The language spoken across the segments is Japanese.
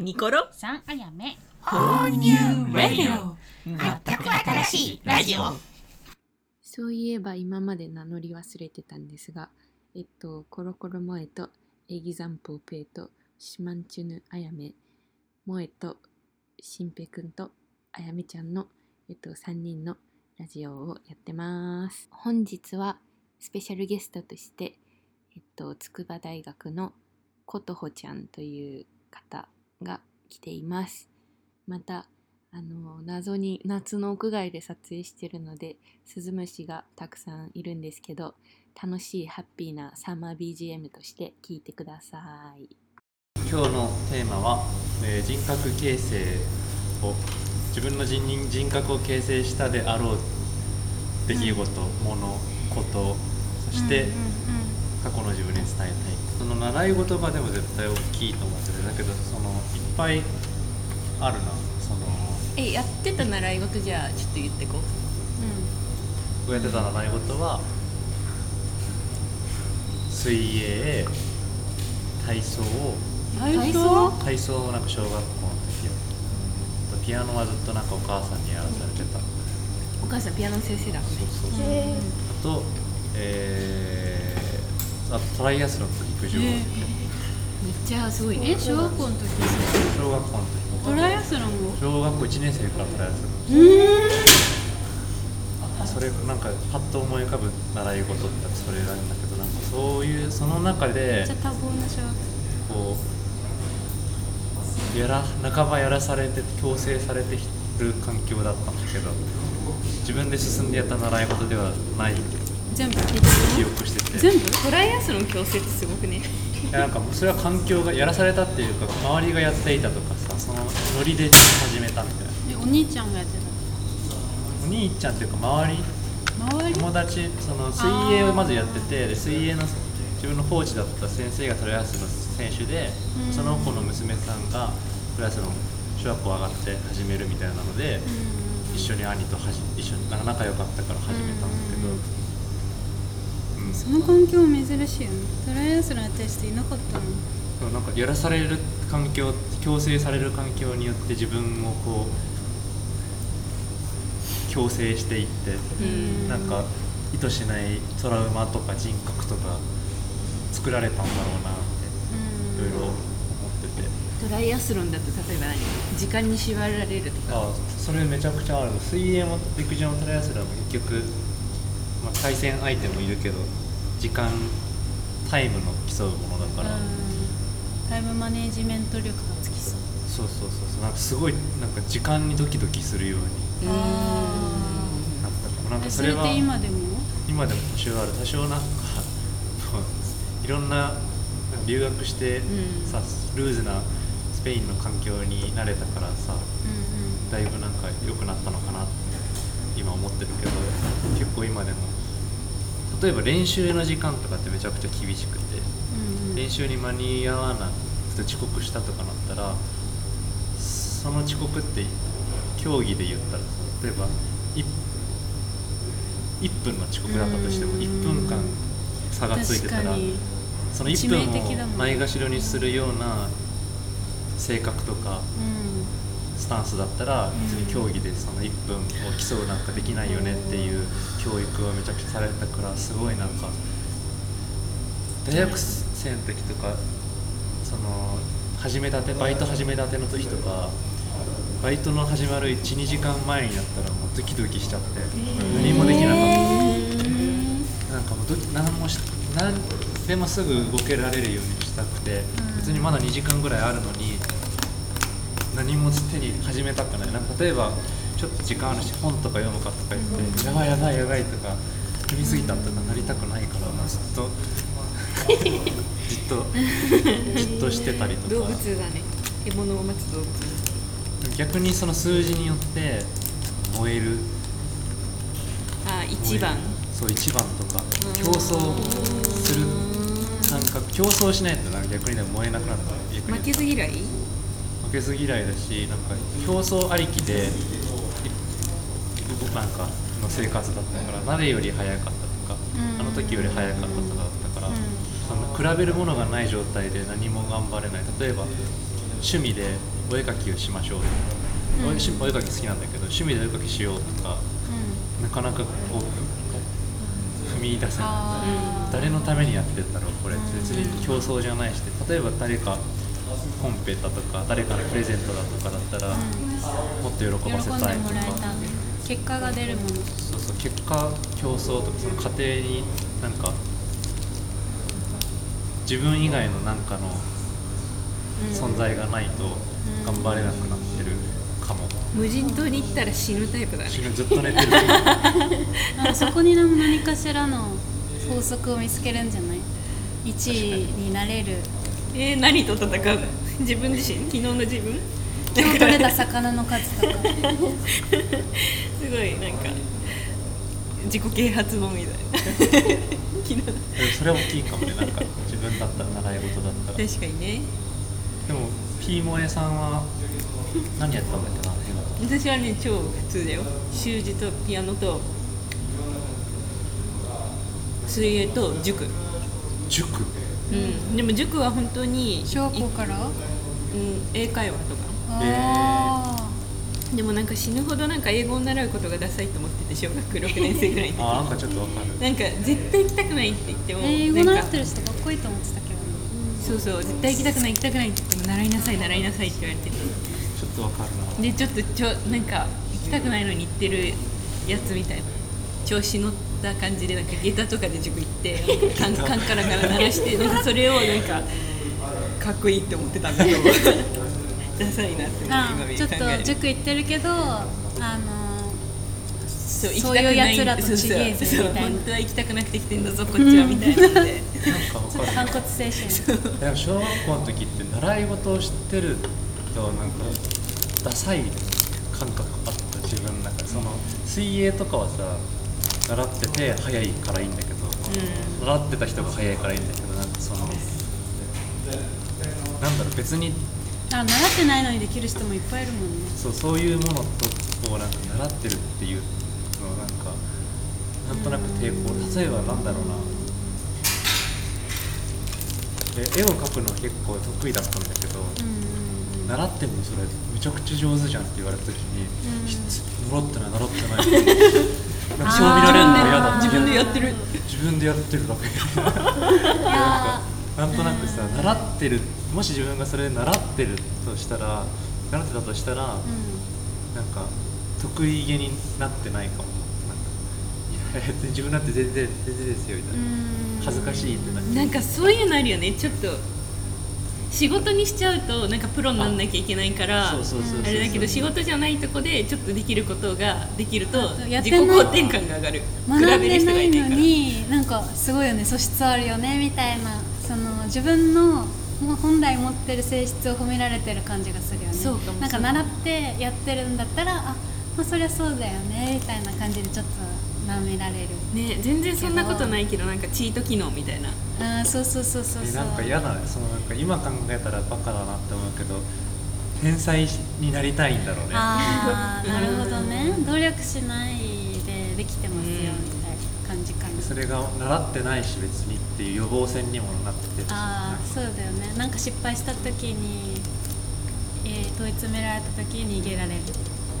ニコロ。さんあやめ New Radio 全く新しいラジオ。そういえば今まで名乗り忘れてたんですが、えっと、コロコロ萌えとエギザンポーペイとシマンチュヌあやめ、萌えとしんぺくんとあやめちゃんの、えっと、3人のラジオをやってます。本日はスペシャルゲストとして、えっと、筑波大学のことほちゃんという方が来ています。また、あの謎に夏の屋外で撮影してるのでスズムシがたくさんいるんですけど楽しいハッピーなサマー BGM として聴いてください。今日のテーマは、えー人格形成を自分の人人人格を形成したであろう出来事、ものことそして、過去の自分に伝えたいその習い事場でも絶対大きいと思ってるだけどそのいっぱいあるな。そのえやってた習い事じゃあちょっと言ってこう。やってた習い事は水泳体操。体操？体操をなんか小学校の時やってピアノはずっとなんかお母さんにやらされてた。お母さんピアノの先生だもんねそうそうそう。あとえー、あとトライアスロンと陸上、えめっちゃすごいね。え小学校の時小学校の時。トライアスロンを。小学校1年生からトライアスロン。それなんかパッと思い浮かぶ習い事ってそれなんだけどなんかそういうその中めでっちゃ多忙な小学こうやら半ばやらされて強制されてる環境だったんだけど自分で進んでやった習い事ではない。全部記憶してて全部トライアスロン強制ってすごくね。いやなんかもうそれは環境がやらされたっていうか周りがやっていたとかさそのノリで始めたみたいな。えお兄ちゃんがやってお兄ちゃんっていうか周り？友達？その水泳をまずやっててで水泳の自分のコーチだった先生がトライアスロン選手でうん。その子の娘さんがトライアスロン小学校上がって始めるみたいなので一緒に兄とはじ一緒に仲良かったから始めたんだけど、うんその環境珍しいよね。トライアスロンやってる人いなかったの。でもなんかやらされる環境強制される環境によって自分をこう強制していって、ん。なんか意図しないトラウマとか人格とか作られたんだろうなっていろいろ思ってて。トライアスロンだと例えば何？時間に縛られるとか。あそれめちゃくちゃある。水泳も陸上もトライアスロンも結局、まあ、対戦相手もいるけど時間タイムの競うものだから、タイムマネージメント力がつきそう。そうそうそうなんかすごいなんか時間にドキドキするように。あなったかもなんかそれはて今でも？今でも多少ある。多少なんかいろんな留学してうん。さ、ルーズなスペインの環境に慣れたからさうん。だいぶなんか良くなったのかなって今思ってるけど結構今でも例えば練習の時間とかってめちゃくちゃ厳しくてうんうん。練習に間に合わなくて遅刻したとかなったらその遅刻って競技で言ったら例えば 1, 1分の遅刻だったとしてもうん。1分間差がついてたらに。その1致命的だもん分をないがしろにするような性格とかうんスタンスだったら別に競技でその1分を競うなんかできないよねっていう教育をめちゃくちゃされたからすごいなんか大学生の時とかその始めたてバイト始めたての時とかバイトの始まる12時間前になったらもうドキドキしちゃって何もできなかった。なんかもうど何もし何でもすぐ動けられるようにしたくて、別にまだ2時間ぐらいあるのに何も手に始めたくない。なんか例えばちょっと時間あるし本とか読むかとか言って、やばいやばいやばいとか読みすぎたとかなりたくないからずっと じっとじっとしてたりと動か物だね。獲物を待つ動物。逆にその数字によって燃える。あ一番。そう一番とか。競争する。感覚競争しないとなんか逆にでも燃えなくなった負けず嫌い？負けず嫌いだしなんか競争ありきでいなんかの生活だったから誰より早かったとか、うんあの時より早かったとかだったから、そん。な比べるものがない状態で何も頑張れない。例えば趣味でお絵描きをしましょうとか、お絵趣お絵描き好きなんだけど趣味でお絵描きしようとかなかなかこう踏み出せない。あ誰のためにやってんだろうこれ別に競争じゃないし例えば誰かコンペだとか誰かのプレゼントだとかだったら、もっと喜ばせたいとからえた結果が出るもの。そうそう結果競争とかその過程になんか自分以外のなんかの存在がないと頑張れなくなってるかも、無人島に行ったら死ぬタイプだね。死ぬずっと寝てる。なんかそこに何かしらの法則を見つけるんじゃない？1位になれるえー、何と戦うの？自分自身？昨日の自分？今日取れた魚の数とか。すごいなんか自己啓発本みたいな。昨日でもそれは大きいかもねなんか 自分だったら習い事だったら。で確かにね。もピーモエさんは何やったんだっけな私はね超普通だよ。習字とピアノと水泳と塾。塾？うん。でも塾は本当に小学校から？うん、英会話とか。あでもなんか死ぬほどなんか英語を習うことがダサいと思ってて小学6年生ぐらいの時。あーなんかちょっとわかる。なんか絶対行きたくないって言ってもー英語習ってる人かっこいいと思ってたけど。ねそうそう絶対行きたくない行きたくないって言っても習いなさい習いなさいって言われてて。ちょっとわかるな。でちょっとちょなんか行きたくないのに行ってるやつみたいな。調子乗った感じでなんか下駄とかで塾行ってカン カンカラカラ鳴らしてなんかそれをなんかかっこいいって思ってたんだと思うダサいなってあ今ちょっと塾行ってるけどあのそうそういうやつらとちげえぜみたいな。本当は行きたくなくて来てんだぞこっちはみたいなんで。なんかわちょっとかる。反骨精神でも小学校の時って習い事を知ってるとなんかダサい感覚あった自分の中で。その水泳とかはさ習ってて早いからいいんだけど、習ってた人が早いからいいんだけどなんかそのなんだろう別にあ習ってないのにできる人もいっぱいいるもんね。そうそういうものとをなんか習ってるっていうのはなんかなんとなく抵抗例えばなんだろうな。え絵を描くの結構得意だったんだけど、習ってんのそれめちゃくちゃ上手じゃんって言われた時に、ひつ習ってない習ってない なんかそう見られるのが嫌だ自分でやってる。自分でやってるだけ。なんとなくさ習ってる。もし自分がそれで習ってるとしたら習ってたとしたら、ーうん。なんか得意げになってないかも。なんかいや自分なんて全然全然ですよみたいな、恥ずかしいってなっちゃう。なんかそういうのあるよね。ちょっと仕事にしちゃうとなんかプロにならなきゃいけないからあれだけど仕事じゃないとこでちょっとできることができると自己肯定感が上がる。学んでないいのになんかすごいよね。素質あるよねみたいな。その自分のもう本来持ってる性質を褒められてる感じがするよね。そうかも。なんか習ってやってるんだったらあまあそりゃそうだよねみたいな感じでちょっと舐められる。ね全然そんなことないけどなんかチート機能みたいな。あーそうそうそうそうそう。えなんか嫌だね。そのなんか今考えたらバカだなって思うけど天才になりたいんだろうね。ああなるほどね。努力しないでできてますよみたいな感じかな。それが習ってないし別にっていう予防線にもなってるしああそうだよね。なんか失敗した時に、えー問い詰められた時に逃げられる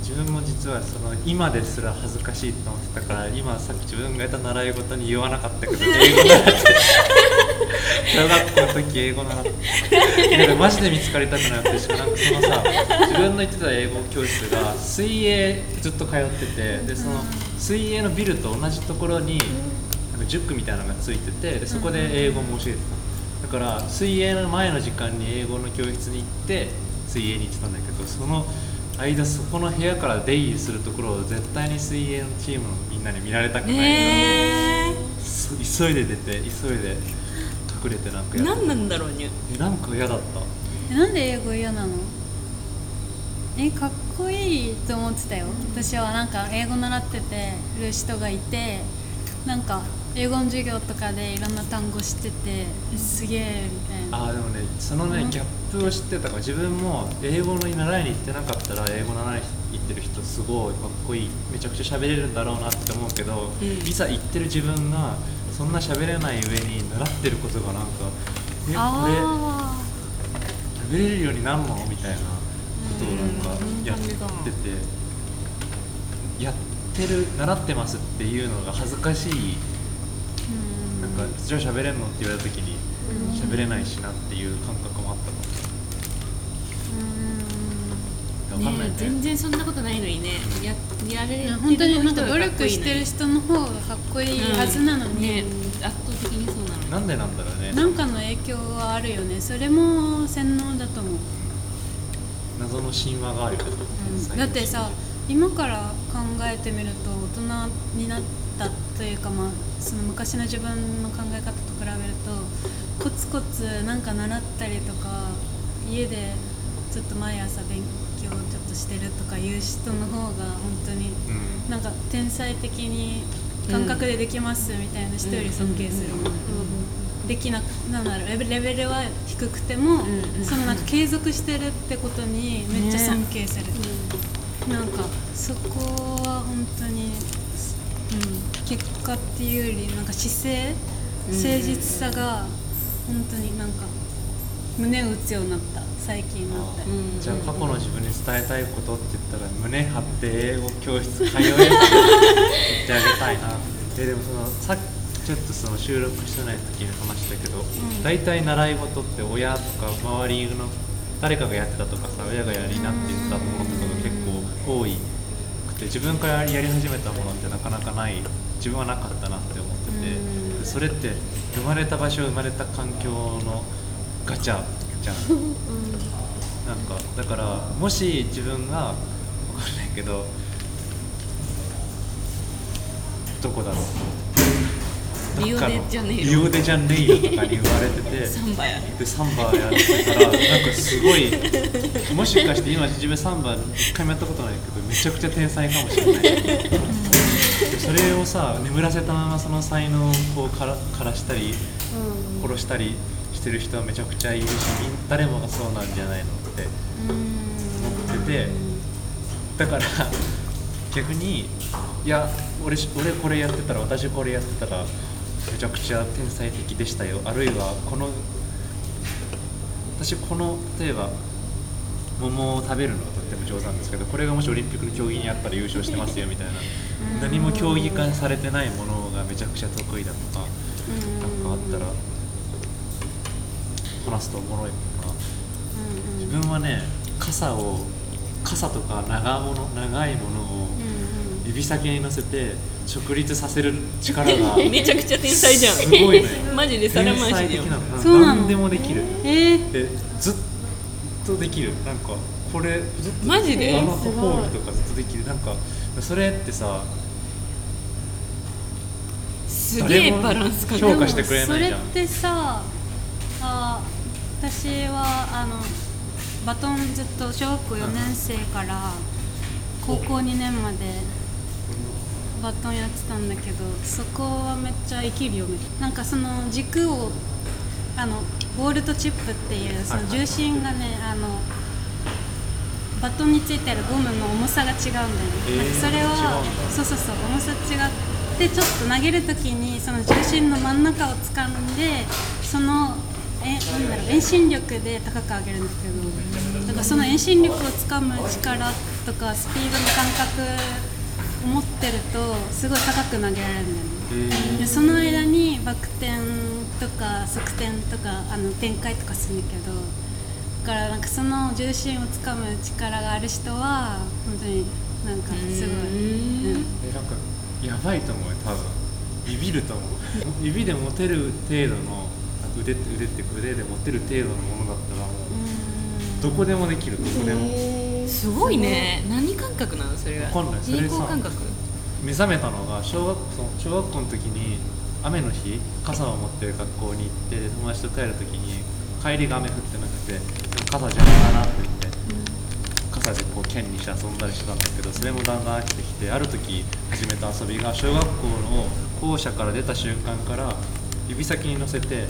自分も実はその今ですら恥ずかしいと思ってたから今さっき自分がやった習い事に言わなかったけど 英語習って小学校の時英語習ってなんかマジで見つかりたくなってしかなんかそのさ自分の行ってた英語教室が水泳ずっと通っててでその水泳のビルと同じところになんか塾みたいなのがついててでそこで英語も教えてた。だから水泳の前の時間に英語の教室に行って水泳に行ってたんだけどその間そこの部屋から出入りするところを絶対に水泳のチームのみんなに見られたくないから、急いで出て急いで隠れてなんかやる何なんだろうね。えなんか嫌だった。えなんで英語嫌なの？えかっこいいと思ってたよ。私はなんか英語習っててる人がいてなんか英語の授業とかでいろんな単語知っててえすげえみたいな。あーでもねそのねギャップを知ってたから自分も英語の習いに行ってなかったら英語習いに行ってる人すごいかっこいいめちゃくちゃ喋れるんだろうなって思うけど、うん。いざ行ってる自分がそんな喋れない上に習ってることがなんかえこれ喋れるようになるのみたいなことをなんかやっててやってる習ってますっていうのが恥ずかしい。なんかじゃあ喋れんのって言われた時に喋れないしなっていう感覚もあったかもしれない。わかんないね。ね全然そんなことないのにね。ややれてる本当になんか努力してる人の方がかっこいいはずなのに、ね圧倒的にそうなの。なんでなんだろうね。なんかの影響はあるよね。それも洗脳だと思う、謎の神話があるよね。だってさ今から考えてみると大人になったというか、まあ、その昔の自分の考え方と比べるとコツコツなんか習ったりとか家でちょっと毎朝勉強ちょっとしてるとかいう人の方が本当にうん。なんか天才的に感覚でできますみたいな人より尊敬する、できなくなんだろうレベルは低くても、んうんそのなんか継続してるってことにめっちゃ尊敬する、なんかそこは本当に、うん、結果っていうよりなんか姿勢誠実さが本当になんか胸を打つようになった最近なって、うん。じゃあ過去の自分に伝えたいことって言ったら胸張って英語教室通えって言ってあげたいな。えでもそのさっきちょっとその収録してない時に話したけど、大体習い事って親とか周りの誰かがやってたとかさ親がやりなって言ってたものとかが結構多いくて自分からやり始めたものってなかなかない自分はなかったなって思ってて、でそれって生まれた場所生まれた環境のガチャじゃん。なんかだからもし自分が分かんないけどどこだろう。リオデジャネイロリオデジャネイロとかに言われてて サンバや。でサンバやってたらなんかすごいもしかして今自分サンバ一回もやったことないけどめちゃくちゃ天才かもしれない。でそれをさ眠らせたままその才能をこうからからしたり殺したりしてる人はめちゃくちゃいるし誰もがそうなんじゃないのって思っててだから逆にいや俺し俺これやってたら私これやってたらめちゃくちゃ天才的でしたよ。あるいはこの私この例えば桃を食べるのがとっても上手なんですけどこれがもしオリンピックの競技にあったら優勝してますよみたいな。何も競技化されてないものがめちゃくちゃ得意だとかなんかあったら話すとおもろいかな。自分はね傘を傘とか長物長いものを指先に乗せて直立させる力が めちゃくちゃ天才じゃん。すごいのよ。マジで皿回しだよ。天才的なの。そうなの？何でもできる。えー、でずっとできる。なんかこれずっとマジで？あのフォームとかずっとできる。なんかそれってさすげえバランス感覚評価してくれないじゃん。それってさあ私はあのバトンずっと小学校4年生から高校2年までバトンやってたんだけどそこはめっちゃ生きるよねなんかその軸をあのボールとチップっていうその重心がねあのバトンについてるゴムの重さが違うんだよね、えーそれはだ。そうそうそう重さ違ってちょっと投げるときにその重心の真ん中を掴んでそのえなんだろう遠心力で高く上げるんだけどだからその遠心力を掴む力とかスピードの感覚を持ってるとすごい高く投げられるんだよね。えでその間にバク転とか側転とかあの展開とかするんだけどだからなんかその重心をつかむ力がある人は本当になんかすごい、うん。えなんかやばいと思うよ多分。ビビると思う。指で持てる程度の腕って腕って腕で持てる程度のものだったらもうどこでもできる。どこでも。すごいね。何感覚なのそれは。わかんない。それさ目覚めたのが小学校小学校の時に雨の日傘を持って学校に行ってで友達と帰る時に帰りが雨降ってなくてでも傘邪魔だなって言って、傘でこう剣にして遊んだりしてたんだけどそれもだんだん飽きてきてある時始めた遊びが小学校の校舎から出た瞬間から指先に乗せて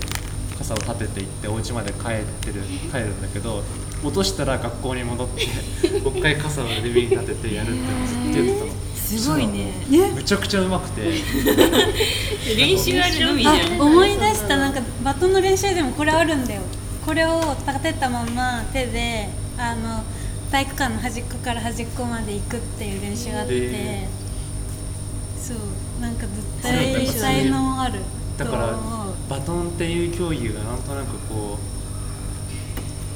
傘を立てていってお家まで帰ってる帰るんだけど落としたら学校に戻って もう一回傘を指に立ててやるっていうのをずっとやってたの。すごいね。めちゃくちゃうまくて。練習あるのみじゃん。あ思い出した。なんかバトンの練習でもこれあるんだよ。これを立てたまま手であの体育館の端っこから端っこまで行くっていう練習があって、へそう。なんか絶対才能あるだからバトンっていう競技がなんとなくこ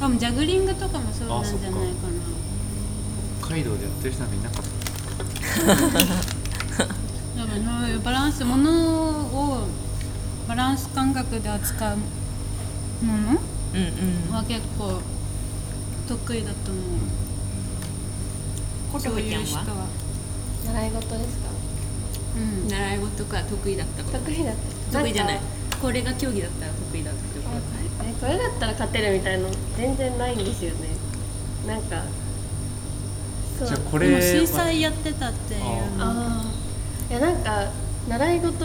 多分ジャグリングとかもそうなんじゃないかな。う北海道でやってる人なんかいなかった。多分そういうバランスものをバランス感覚で扱うものうんうんは結構得意だと思う。コトコちゃんは？そういう人は。習い事ですか？うん習い事か得意だったこと。得意だった得意じゃない。これが競技だったら得意だってことえこれだったら勝てるみたいの全然ないんですよね。なんかそう。じゃあこでもれ水彩やってたっていうの。ああいやなんか習い事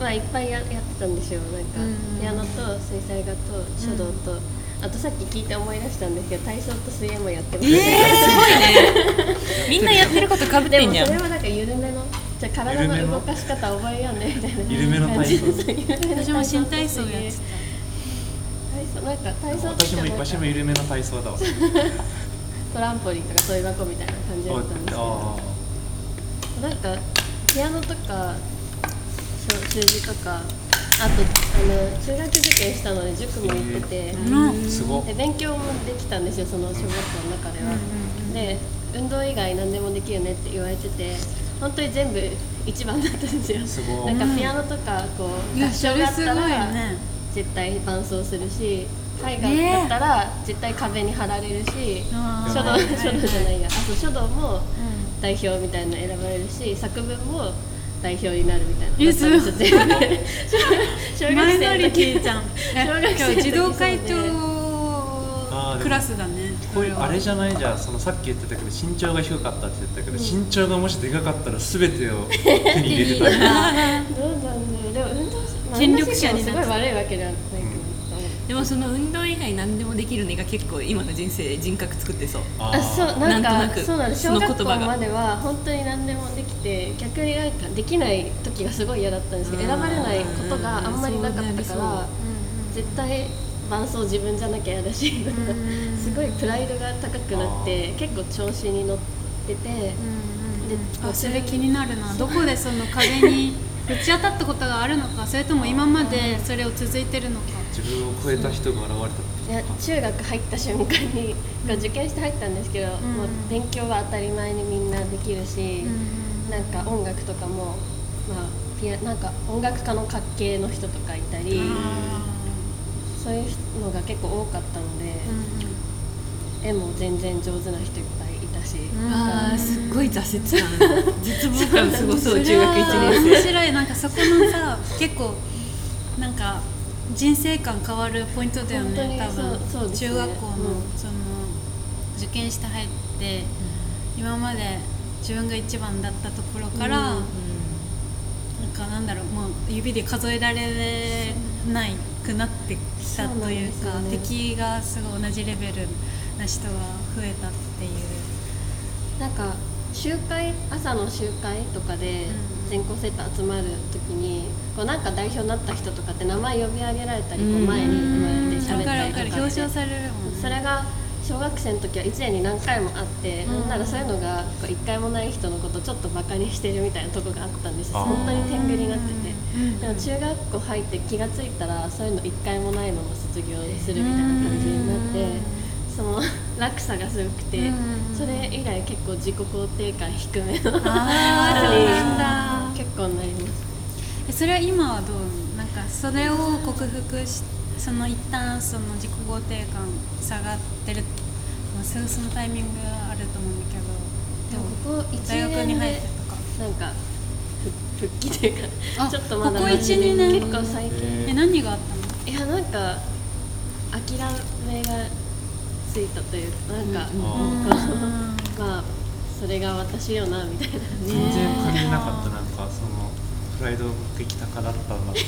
はいっぱいややってたんですよ。なんか、うんピアノと水彩画と書道と、あとさっき聞いて思い出したんですけど体操と水泳もやってました、みんなやってることかぶってでもんじゃん。それはなんか緩めのじゃあ体の動かし方覚えようねみたいな緩めの体操。私も新体操やって体操なんか体操私も。私も緩めの体操だわ。トランポリンとかそういう箱みたいな感じだったんですけど。あなんかピアノとかそう数字とかあとあの中学受験したので塾も行ってて、うんあすごっ。で勉強もできたんですよその小学校の中では、で運動以外何でもできるねって言われてて本当に全部一番だったんですよ。すごないんかピアノとかこういや合唱があったら、ね。絶対伴奏するし絵画だったら絶対壁に貼られるし、書道はい書道じゃないや。あと書道も代表みたいなの選ばれるし作文も代表になるみたいな。えすごい。小学生の時。小学生児童会長クラスだねこういうはあれじゃないじゃん。そのさっき言ってたけど身長が低かったって言ったけど、身長がもしでかかったら全てを手に入れてたり どうなんだろう。でも運動し、まあ、権力者にすごいなって悪いわけじゃない。けど、でもその運動以外何でもできるねが結構今の人生人格作ってそう。ああそうなんかなんとなく。そうなんですその小学校言葉がまでは本当に何でもできて逆になんかできない時がすごい嫌だったんですけど選ばれないことがあんまりなかったから絶対伴奏自分じゃなきゃ嫌だしすごいプライドが高くなって結構調子に乗っててであそれ気になるな。どこでその壁に ぶち当たったことがあるのかそれとも今までそれを続いてるのか。自分を超えた人が現れたいや中学入った瞬間に受験して入ったんですけど、もう勉強は当たり前にみんなできるし、なんか音楽とかも、まあ、ピアなんか音楽家の家系の人とかいたり、そういうのが結構多かったので、絵も全然上手な人いっぱいいたし、あーすっごい挫折感。絶望感すごそう中学それは1年面生白い。なんかそこのさ結構なんか人生観変わるポイントだよね多分。そうね。中学校の,、うん。その受験して入って、今まで自分が一番だったところから、なんかなんだろうもう指で数えられないくなってきたというかね。敵がすごい同じレベルな人が増えたっていう。なんか集会朝の集会とかで全校生徒集まる時にこうなんか代表になった人とかって名前呼び上げられたりこう前に生まれて喋ったりとか表彰されるもんね。それが小学生の時は1年に何回もあって、なん。ならそういうのがこう1回もない人のことをちょっとバカにしてるみたいなとこがあったんです。よあー。本当に天狗になってて、でも中学校入って気がついたらそういうの1回もないまま卒業するみたいな感じになって、その 落差がすごくて、それ以来結構自己肯定感低めの 人にあーそうなんだ。結構なります。えそれは今はどう？なんかそれを克服しその一旦その自己肯定感下がってる、まあ、すぐそのタイミングがあると思うんだけど。でもここ1大学に入ってとか。なんかふ復帰というかあちょっとまだここ馴染み1 2年結構最近。え何があったの？いやなんか諦めがついたというかなんか、あ まあそれが私よなみたいな。ー全然感じなかったなんかそのプライド激高だったんだって。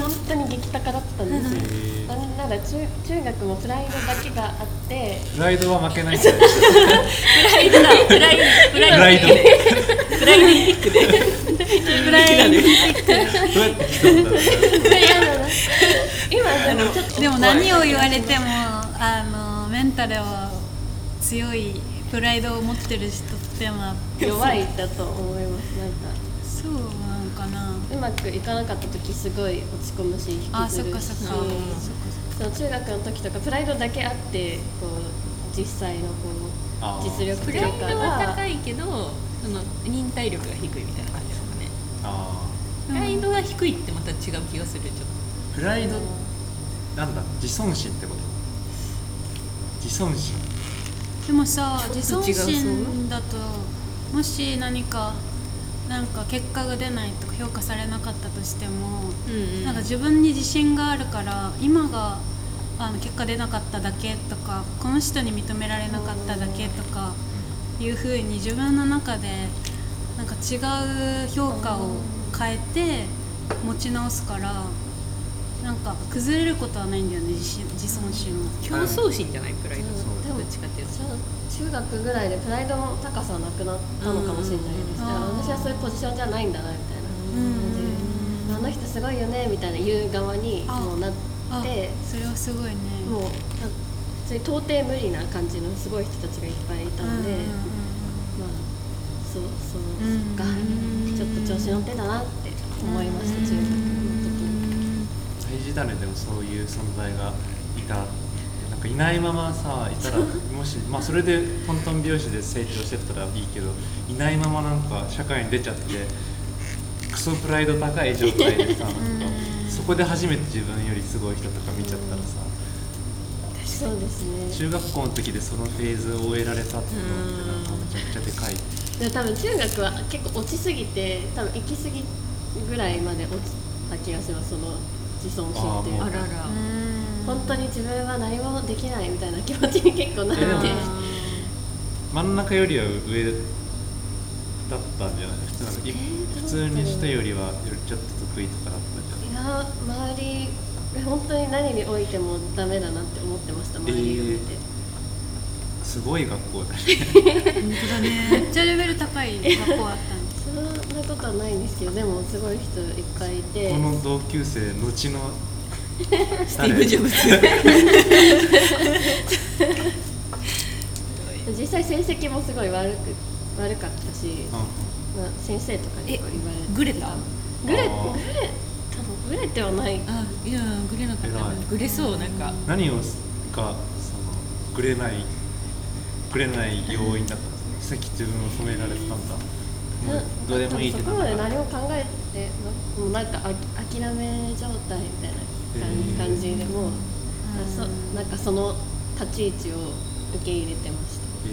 本当に激高だったんですよ。へー。なんなら中中学もプライドだけがあって。プライドは負けないプライドプライプライド。プライドニックで。プライドどうやって競うんだ今あのちょっとでも何を言われてもあのメンタルは強いプライドを持ってる人ってまあ弱いだと思います。なんかそうなのかな？うまくいかなかった時すごい落ち込むし引あきずるし。そっかそっか。その中学の時とかプライドだけあってこう実際のこう実力プライとかドはが高いけどその忍耐力が低いみたいな感じですかね。あプライドが低いってまた違う気がするちょっープライドなんだ自尊心ってこと？自尊心。でもさ自尊心だともし何かなんか結果が出ないとか評価されなかったとしても、とうんなんか自分に自信があるから今があの結果出なかっただけとかこの人に認められなかっただけとかいうふうに自分の中でなんか違う評価を変えて持ち直すからなんか崩れることはないんだよね自信自尊心は。競争心じゃないプライドそうどっちかっていうと。中学ぐらいでプライドの高さはなくなったのかもしれないです。だから私はそういうポジションじゃないんだなみたいな感じで。あの人すごいよねみたいな言う側にあもうなっあて。それはすごいね。もうあ普通に到底無理な感じのすごい人たちがいっぱいいたので、まあそうそううんそっかちょっと調子乗ってたなって思いました中学の時に。大事だねでもそういう存在がいたなんかいないままさいたら もしまあそれでトントン拍子で成長してったらいいけどいないままなんか社会に出ちゃってクソプライド高い状態でさそこで初めて自分よりすごい人とか見ちゃったらさそうですね中学校の時でそのフェーズを終えられたっていうのってなんかめちゃくちゃでかい。でも多分中学は結構落ちすぎて多分行き過ぎぐらいまで落ちた気がしますその自尊心っていうか。あらら本当に自分は何もできないみたいな気持ちに結構なって。えでも真ん中よりは上だったんじゃない？普通のい普通に人よりはちょっと得意とかだったんじゃない？いや周り本当に何においてもダメだなって思ってました周りを見て、すごい学校だね。本当だね。めっちゃレベル高い学校あったんです。そんなことはないんですけどでもすごい人いっぱいいて。この同級生後のスティーブ・ジョブズ実際成績もすごい悪く悪かったし、まあ、先生とかに言われてグレたグレグレ多分グレてはない。あいやグレなかった。グレそうなんか。何をがそのグレないグレない要因だったんですかさっき自分を褒められてたんだどうでもいいってそこまで何も考えてもうなんかあ諦め状態みたいな感感じでもう、あそなんかその立ち位置を受け入れてました。え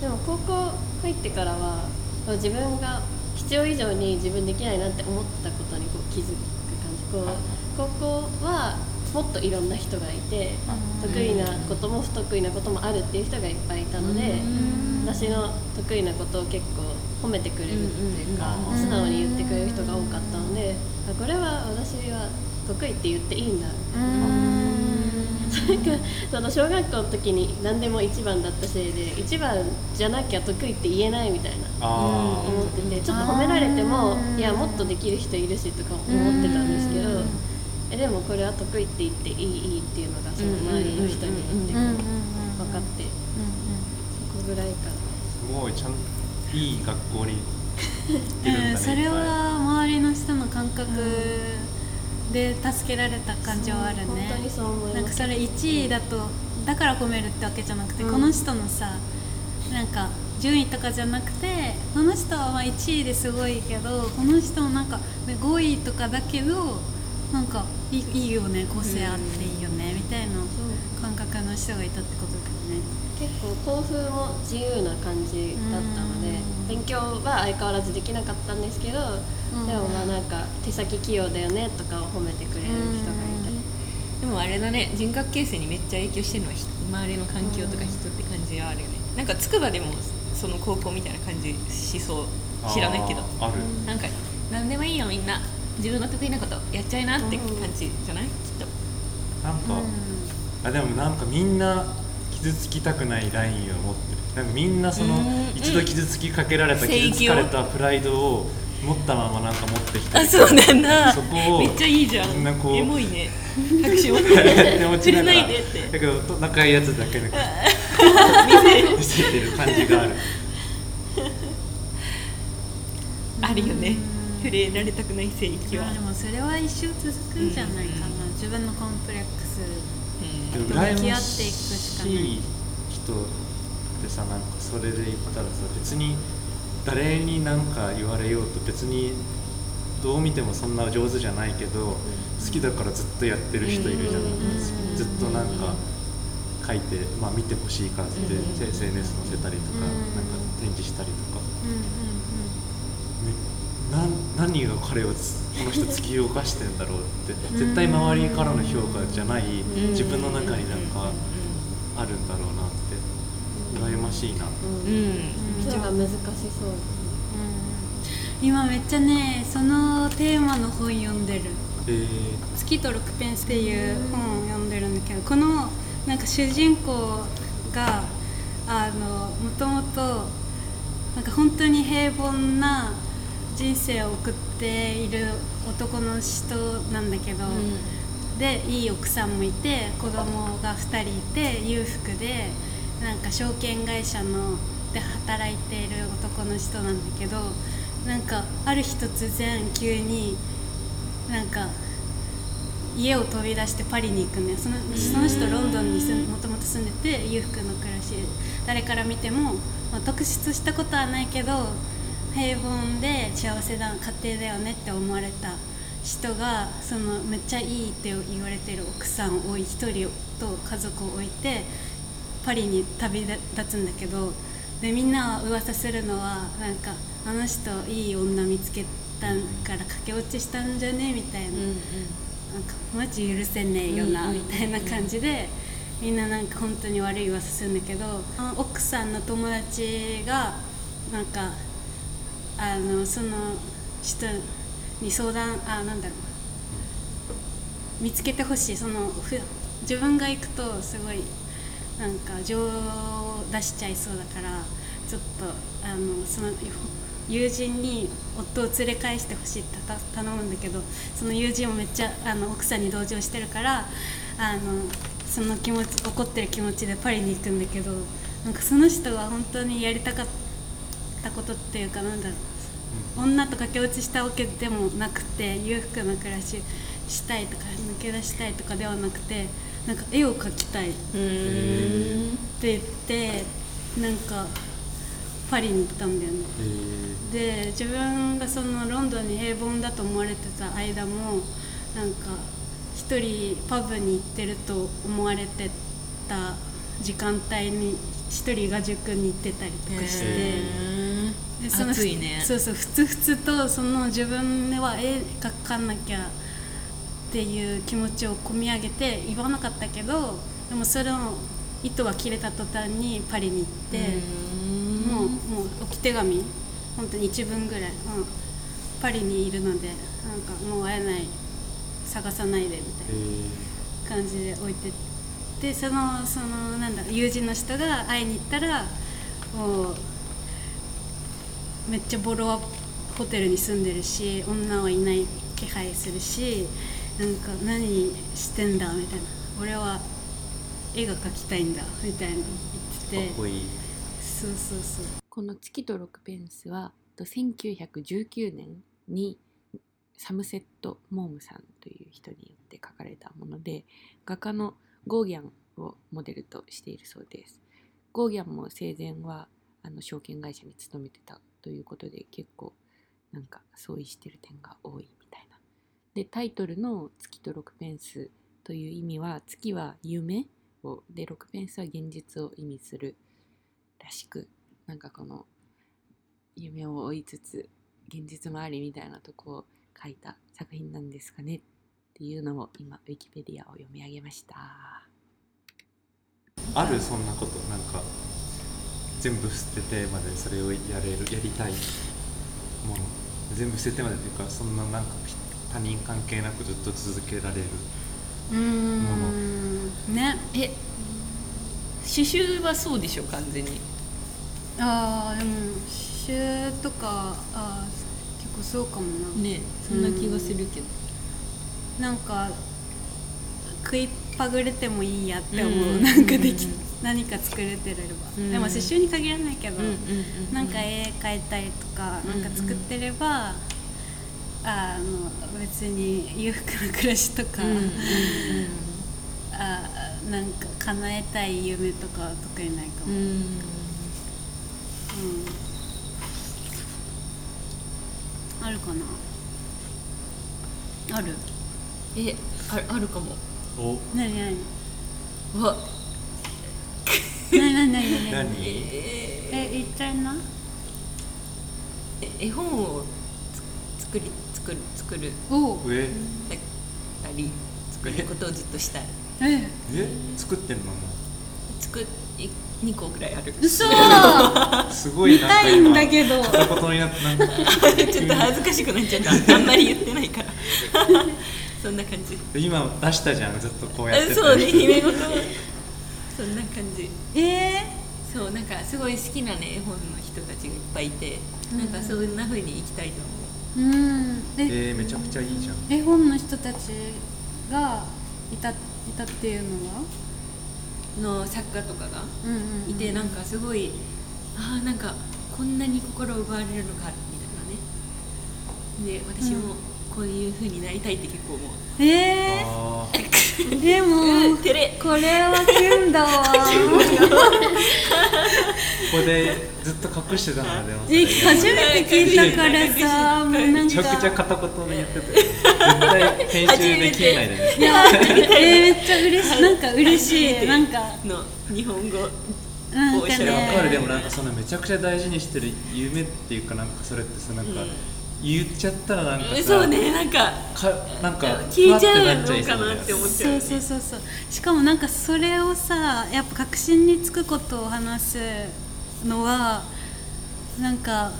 でも高校入ってからは自分が必要以上に自分できないなって思ったことにこう気づく感じ。こう高校はもっといろんな人がいて得意なことも不得意なこともあるっていう人がいっぱいいたので私の得意なことを結構褒めてくれるっていうかうん素直に言ってくれる人が多かったのであこれは私は得意って言っていいんだ。なんかその小学校の時に何でも一番だったせいで一番じゃなきゃ得意って言えないみたいな。あ思っててちょっと褒められてもいやもっとできる人いるしとか思ってたんですけどえでもこれは得意って言っていいいいっていうのがその周りの人によってこう分かってそこぐらいからすごいちゃんいい学校に行ってるんだね うんそれは周りの人の感覚で助けられた感じはあるね。本当にそう思います。なんかそれ1位だとだから褒めるってわけじゃなくて、うん。この人のさなんか順位とかじゃなくてこの人はまあ1位ですごいけどこの人もなんかね5位とかだけどなんかいいよね個性あっていいよね、みたいな感覚の人がいたってことだ。結構校風も自由な感じだったのでうん。勉強は相変わらずできなかったんですけどうん。でもまあなんか手先器用だよねとかを褒めてくれる人がいてでもあれだね人格形成にめっちゃ影響してるのはひ周りの環境とか人って感じはあるよね。なんか筑波でもその高校みたいな感じしそう。知らないけど。ある。なんか何でもいいよみんな。自分の得意なことやっちゃいなって感じじゃない？きっと。なんか、あでもなんかみんな傷つきたくないラインを持ってる。なんかみんなそのうん。一度傷つきかけられたうん傷つかれたプライドを持ったままなんか持ってきたありそうなんだ。そこをめっちゃいいじゃん。みんなこうエモいね。拍手を。で持ちながら触れないでって。だけど仲いいやつだけで 見せてる感じがある。あるよね。触れられたくない性域は。まあでもそれは一生続くんじゃないかな、自分のコンプレックスでも向き合っていくしかない人ってさなんかそれで言ったらさ別に誰に何か言われようと別にどう見てもそんな上手じゃないけど好きだからずっとやってる人いるじゃんうんずっとなんか書いて、まあ、見てほしいからってうん SNS 載せたりとかうんなんか展示したりとか何が彼をつこの人突き動かしてんだろうって絶対周りからの評価じゃない自分の中になんかあるんだろうなって羨ましいな。うん。うん。難しそう。うん。今めっちゃねそのテーマの本読んでる。えー「月と6ペンス」っていう本を読んでるんだけどこのなんか主人公があのもともとなんか本当に平凡な人生を送っている男の人なんだけど、でいい奥さんもいて子供が2人いて裕福でなんか証券会社ので働いている男の人なんだけどなんかある日突然急になんか家を飛び出してパリに行くんだよ。そのその人ロンドンに住んもともと住んでて裕福な暮らし。誰から見ても、まあ、特出したことはないけど平凡で幸せな家庭だよねって思われた人がそのめっちゃいいって言われてる奥さんを一人と家族を置いてパリに旅立つんだけどでみんなは噂するのはなんかあの人いい女見つけたから駆け落ちしたんじゃねみたいな。なんかマジ許せねえよなうんみたいな感じでみんななんか本当に悪い噂するんだけど奥さんの友達がなんかあのその人に相談あなんだろう見つけてほしいそのふ自分が行くとすごいなんか情を出しちゃいそうだからちょっとあのその友人に夫を連れ返してほしいってた頼むんだけどその友人もめっちゃあの奥さんに同情してるからあのその気持ち怒ってる気持ちでパリに行くんだけどなんかその人が本当にやりたかったことっていうかなんだろう。女と駆け落ちしたわけでもなくて裕福な暮らししたいとか抜け出したいとかではなくてなんか絵を描きたいってうん言ってなんかパリに行ったんだよねえで自分がそのロンドンに平凡だと思われてた間もなんか一人パブに行ってると思われてた時間帯に一人が塾に行ってたりとかして。でその熱いね。そうそうふつふつとその自分は絵描かなきゃっていう気持ちを込み上げて言わなかったけどでもそれの糸は切れた途端にパリに行ってもうもう置き手紙本当に一文ぐらい、うん、パリにいるのでなんかもう会えない探さないでみたいなえ感じで置いてってそのそのなんだ友人の人が会いに行ったらもうめっちゃボロホテルに住んでるし女はいない気配するしなんか何してんだみたいな。俺は絵が描きたいんだみたいなの言ってかってこいい。そうそうそう。この月と6ペンスはと1919年にサムセット・モームさんという人によって書かれたもので画家のゴーギャンをモデルとしているそうです。ゴーギャンも生前はあの証券会社に勤めてたということで結構なんか相違してる点が多いみたいな。でタイトルの「月と6ペンス」という意味は月は夢をで6ペンスは現実を意味するらしくなんかこの夢を追いつつ現実もありみたいなとこを書いた作品なんですかねっていうのを今ウィキペディアを読み上げましたあるそんなことなんか全部捨ててまでそれをやれるやりたい。もの全部捨ててまでっていうかそんななんか他人関係なくずっと続けられる。うーん。ね。え刺繍はそうでしょ完全に。ああでも刺繍とかあー結構構そうかもな、ねそんな気がするけど、なんか食いっぱぐれてもいいやって思う、うん。なんかでき、うん何か作れてれば、うん。でも刺繍に限らないけど、うんうんうんなんか絵描いたりとか、うんなんか作ってればあの別に裕福な暮らしとか、うんうんうんあなんか叶えたい夢とかは特にないかも、うん。うん。あるかな？ある？えああるかも。お。何何？わ何何何何何ええ言っちゃいな？ー絵本をつ作り作る作る。おう。え？たり作ることをずっとしたい。え？え？作ってんのも作い2個ぐらいある。嘘。う すごい見たいんだけど。片言になってなんかちょっと恥ずかしくなっちゃった。あんまり言ってないから。そんな感じ。今出したじゃんずっとこうやってそうね姫事 そんな感じ。えそうなんかすごい好きなね絵本の人たちがいっぱいいて、なんかそんな風に生きたいと思う。ー、うん。え？えー、めちゃくちゃいいじゃん。絵本の人たちがいたいたっていうのは？の作家とかがうんうんうん。いてなんかすごいああなんかこんなに心を奪われるのかみたいなね。で私もこういう風になりたいって結構思う。えあー。ー、でもうん照れ。これはキュンだわ。ここでずっと隠してたんだでもそれえ初めて聞いたからさもうなんめちゃくちゃか片言で言ってたよ絶対編集できないでねいやえー、めっちゃ嬉しい。なんか嬉しい。なんか。の日本語。なんかいやいやわかる。ねでもなんかそのめちゃくちゃ大事にしてる夢っていうかなんかそれってさなんか言っちゃったらなんかさそうねなんかかなんか聞いちゃうのかなって思っちゃそううそうそうそう。しかもなんかそれをさやっぱ確信につくことを話すのはなんか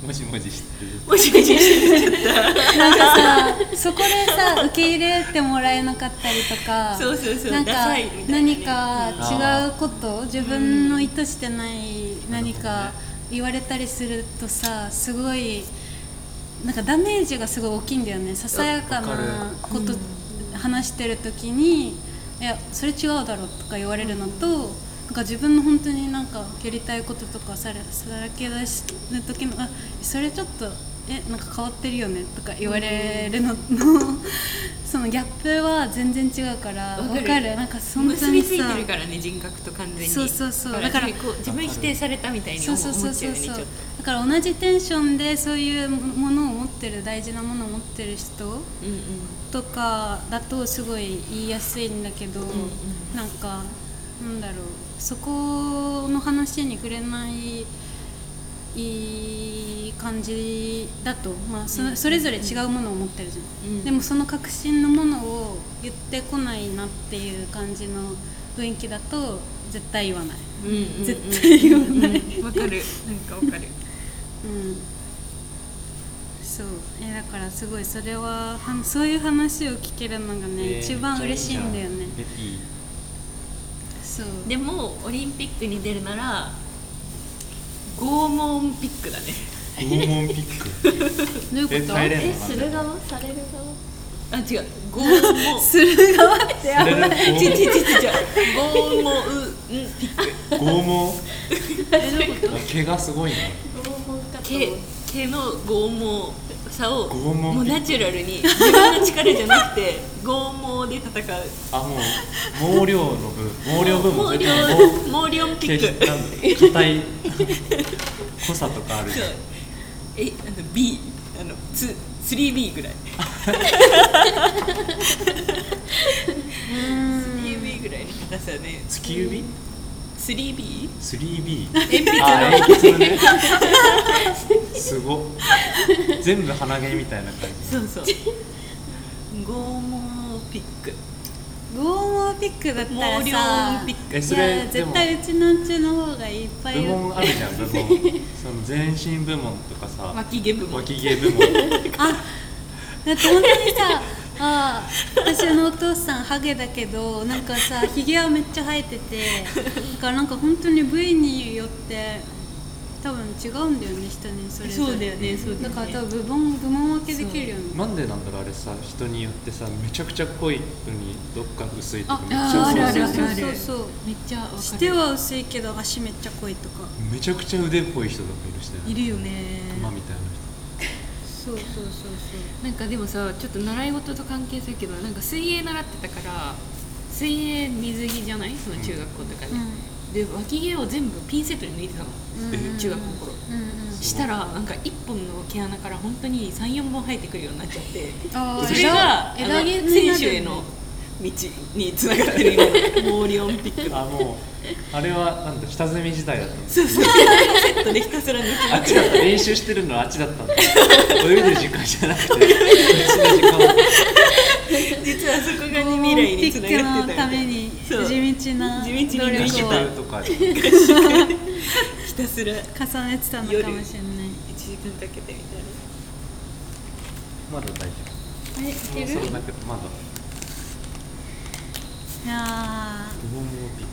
もじもじしてる。もしもしなんかさそこでさ受け入れてもらえなかったりとかそうそうそう。なんかダサいみたいなね。何か違うこと自分の意図してない何か言われたりするとさすごいなんかダメージがすごい大きいんだよね。ささやかなこと話してる時に「いやそれ違うだろ」とか言われるのとなんか自分の本当になんかやりたいこととかさらさらけ出しる時の「あそれちょっとえなんか変わってるよね」とか言われるののそのギャップは全然違うからわかる。なんか本当結にさびついてるからね人格と完全に。そうそうそう。だだからこう自分否定されたみたいにそう思そうそうそうそう。思っちゃうよねちょっだから同じテンションでそういうものを持ってる大事なものを持ってる人とうんうん。とかだとすごい言いやすいんだけど、なんかなんだろう。そこの話に触れないいい感じだと、まあ、そそれぞれ違うものを持ってるじゃん、うん。でもその革新のものを言ってこないなっていう感じの雰囲気だと絶対言わない、うんうんうん絶対言わない。うん。わかる。なんかわかる。うん。そう。えだからすごいそれははそういう話を聞けるのがね、えー一番嬉しいんだよね。そう。でもオリンピックに出るなら拷問ピックだね。拷問ピック。どういうこと？え耐えれんの？えする側？される側？あ違う。拷問。する側ってあそれでちちちちち拷拷問ピック。拷問？毛がすごいね。拷問かと毛毛の剛毛さをもうナチュラルに自分の力じゃなくて 剛毛で戦う。あもう毛量の分毛量分も毛全部量毛量ピ毛ック。なんだ硬い濃さとかあるじゃん。えあの B あのツ 3B ぐらい。3B ぐらいの硬さで。月指？3B? 3B 鉛筆あ鉛筆のね。すご。っ全部鼻毛みたいな感じ。そうそう。剛毛ピック。ゴーモピックだったら毛さ量ピッえそいやれ絶対うちのうちの方がいっぱい部門あるじゃん部門。その全身部門とかさク脇毛部門。脇毛部門。あだって本当にさあ私のお父さんハゲだけどなんかさひげはめっちゃ生えててだからなんか本当に部位によって多分違うんだよね人にそれぞれ。そうだよねそうだよね。だから多分部門部門分けできるよね。なんでなんだろうあれさ人によってさめちゃくちゃ濃いのにどっか薄いとかめっちあゃあるあるあそうるあるそうそう。めっちゃわかる。しては薄いけど足めっちゃ濃いとか。めちゃくちゃ腕っぽい人とかいるしね。いるよね。熊みたいなそうそうそうそう。なんかでもさちょっと習い事と関係するけどなんか水泳習ってたから水泳水着じゃない？その中学校とかで、で脇毛を全部ピンセットに抜いてたの、え中学校の頃。したらなんか1本の毛穴から本当に34本生えてくるようになっちゃって。それが選手への道につながってるモーリオンピック人あもうあれはなんだ下積み時代だったんだそうそう。セットでひたすら抜きあっちだった練習してるのはあっちだったんだ 泳いでる時間じゃなくて。実はそこが未来につながってたみたいオリンピックのために。そう地道な地道にとかでひたすら1重ねてたのかもしれない時間かけてみたいな。まだ大丈えい夫ける？もうそれだけどまだいやモー。ピッ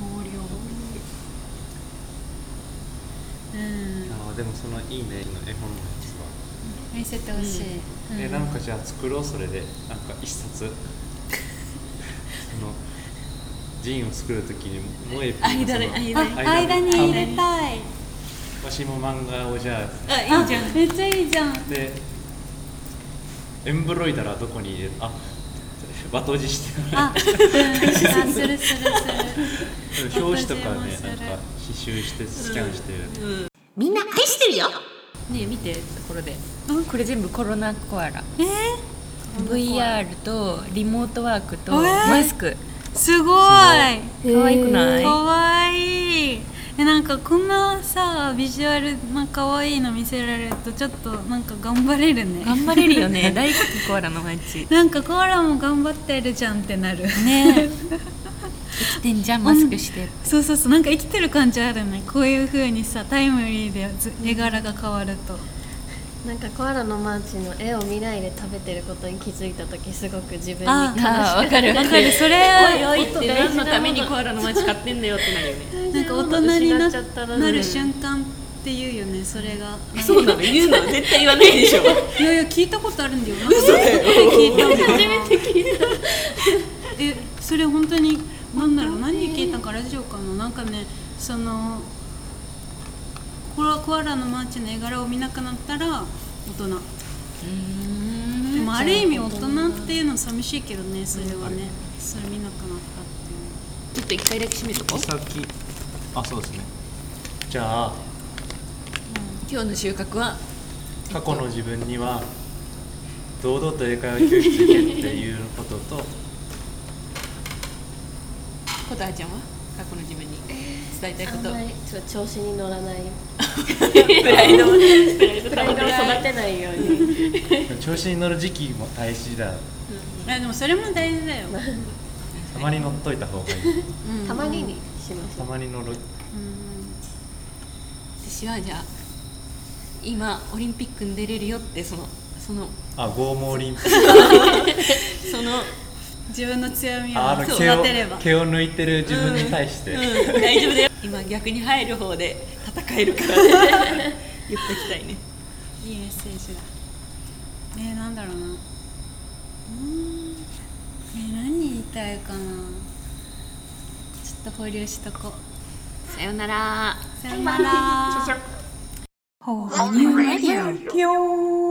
モーリオンーうん。クあーでもそのいいねの絵本のやつは。見せてほしい、えうん。なんかじゃあ作ろうそれで。なんか一冊。そのジンを作るときに萌え間で間に。あ間に入れたい。わしも漫画をじゃあ。いいじゃん。あめっちゃいいじゃん。あでエンブロイダーはどこに？入れるあバトジしてあ、するするする。表紙とかねなんか刺繍してスキャンしてる、みんな愛してるよ。ねえ見てところで。うんこれ全部コロナコアラ。え VR とリモートワークとえー？マスク。ー、すごい。可愛くない？かわいいえなんかこんなさビジュアルな可愛いの見せられるとちょっとなんか頑張れるね。頑張れるよね。大好きコアラの街なんかコアラも頑張ってるじゃんってなる。ね。生きてんじゃんマスクしてそうそうそう。なんか生きてる感じあるね。こういう風にさタイムリーでず絵柄が変わるとなんかコアラのマーチの絵を見ないで食べてることに気づいた時すごく自分にわかるわかる。それ おいおいって何のためにコアラのマーチ買ってんだよってなるよね。なんか大人にな失っちゃったななる瞬間って言うよねそれが。そうなの。言うの絶対言わないでしょ。いやいや聞いたことあるんだよ。なんか嘘だよ。聞いた初めて聞いた。えそれ本当になんだろう？何で聞いたかラジオかな？なんかねそのコアコアラのマーチの絵柄を見なくなったら大人。でもある意味大人っていうのは寂しいけどねそれはね。それ見なくなったっていう。ちょっと一回だけ閉めとこう。さっきあそうですね。じゃあ今日の収穫は？過去の自分には堂々と英会話教室行けっていうことと。コターちゃんは？過去の自分に伝えたいこと。あんまりちょ調子に乗らない。プライドプライドプライドを育てないように。調子に乗る時期も大事だ。あでもそれも大事だよ、たまに乗っといた方がいい。うん。たまににしましたたまに乗る。私はじゃあ今オリンピックに出れるよってそのその。あゴーモオリンピック。その自分の強みを育てれば。毛を抜いてる自分に対して、うん、大丈夫だよ。今逆に入る方で戦えるから 言っときたいね。いいメッセージだ。えー、なんだろうな。うーん。えー、何言いたいかな。ちょっと保留しとこう。さよなら。さよなら。ほうニューラディオ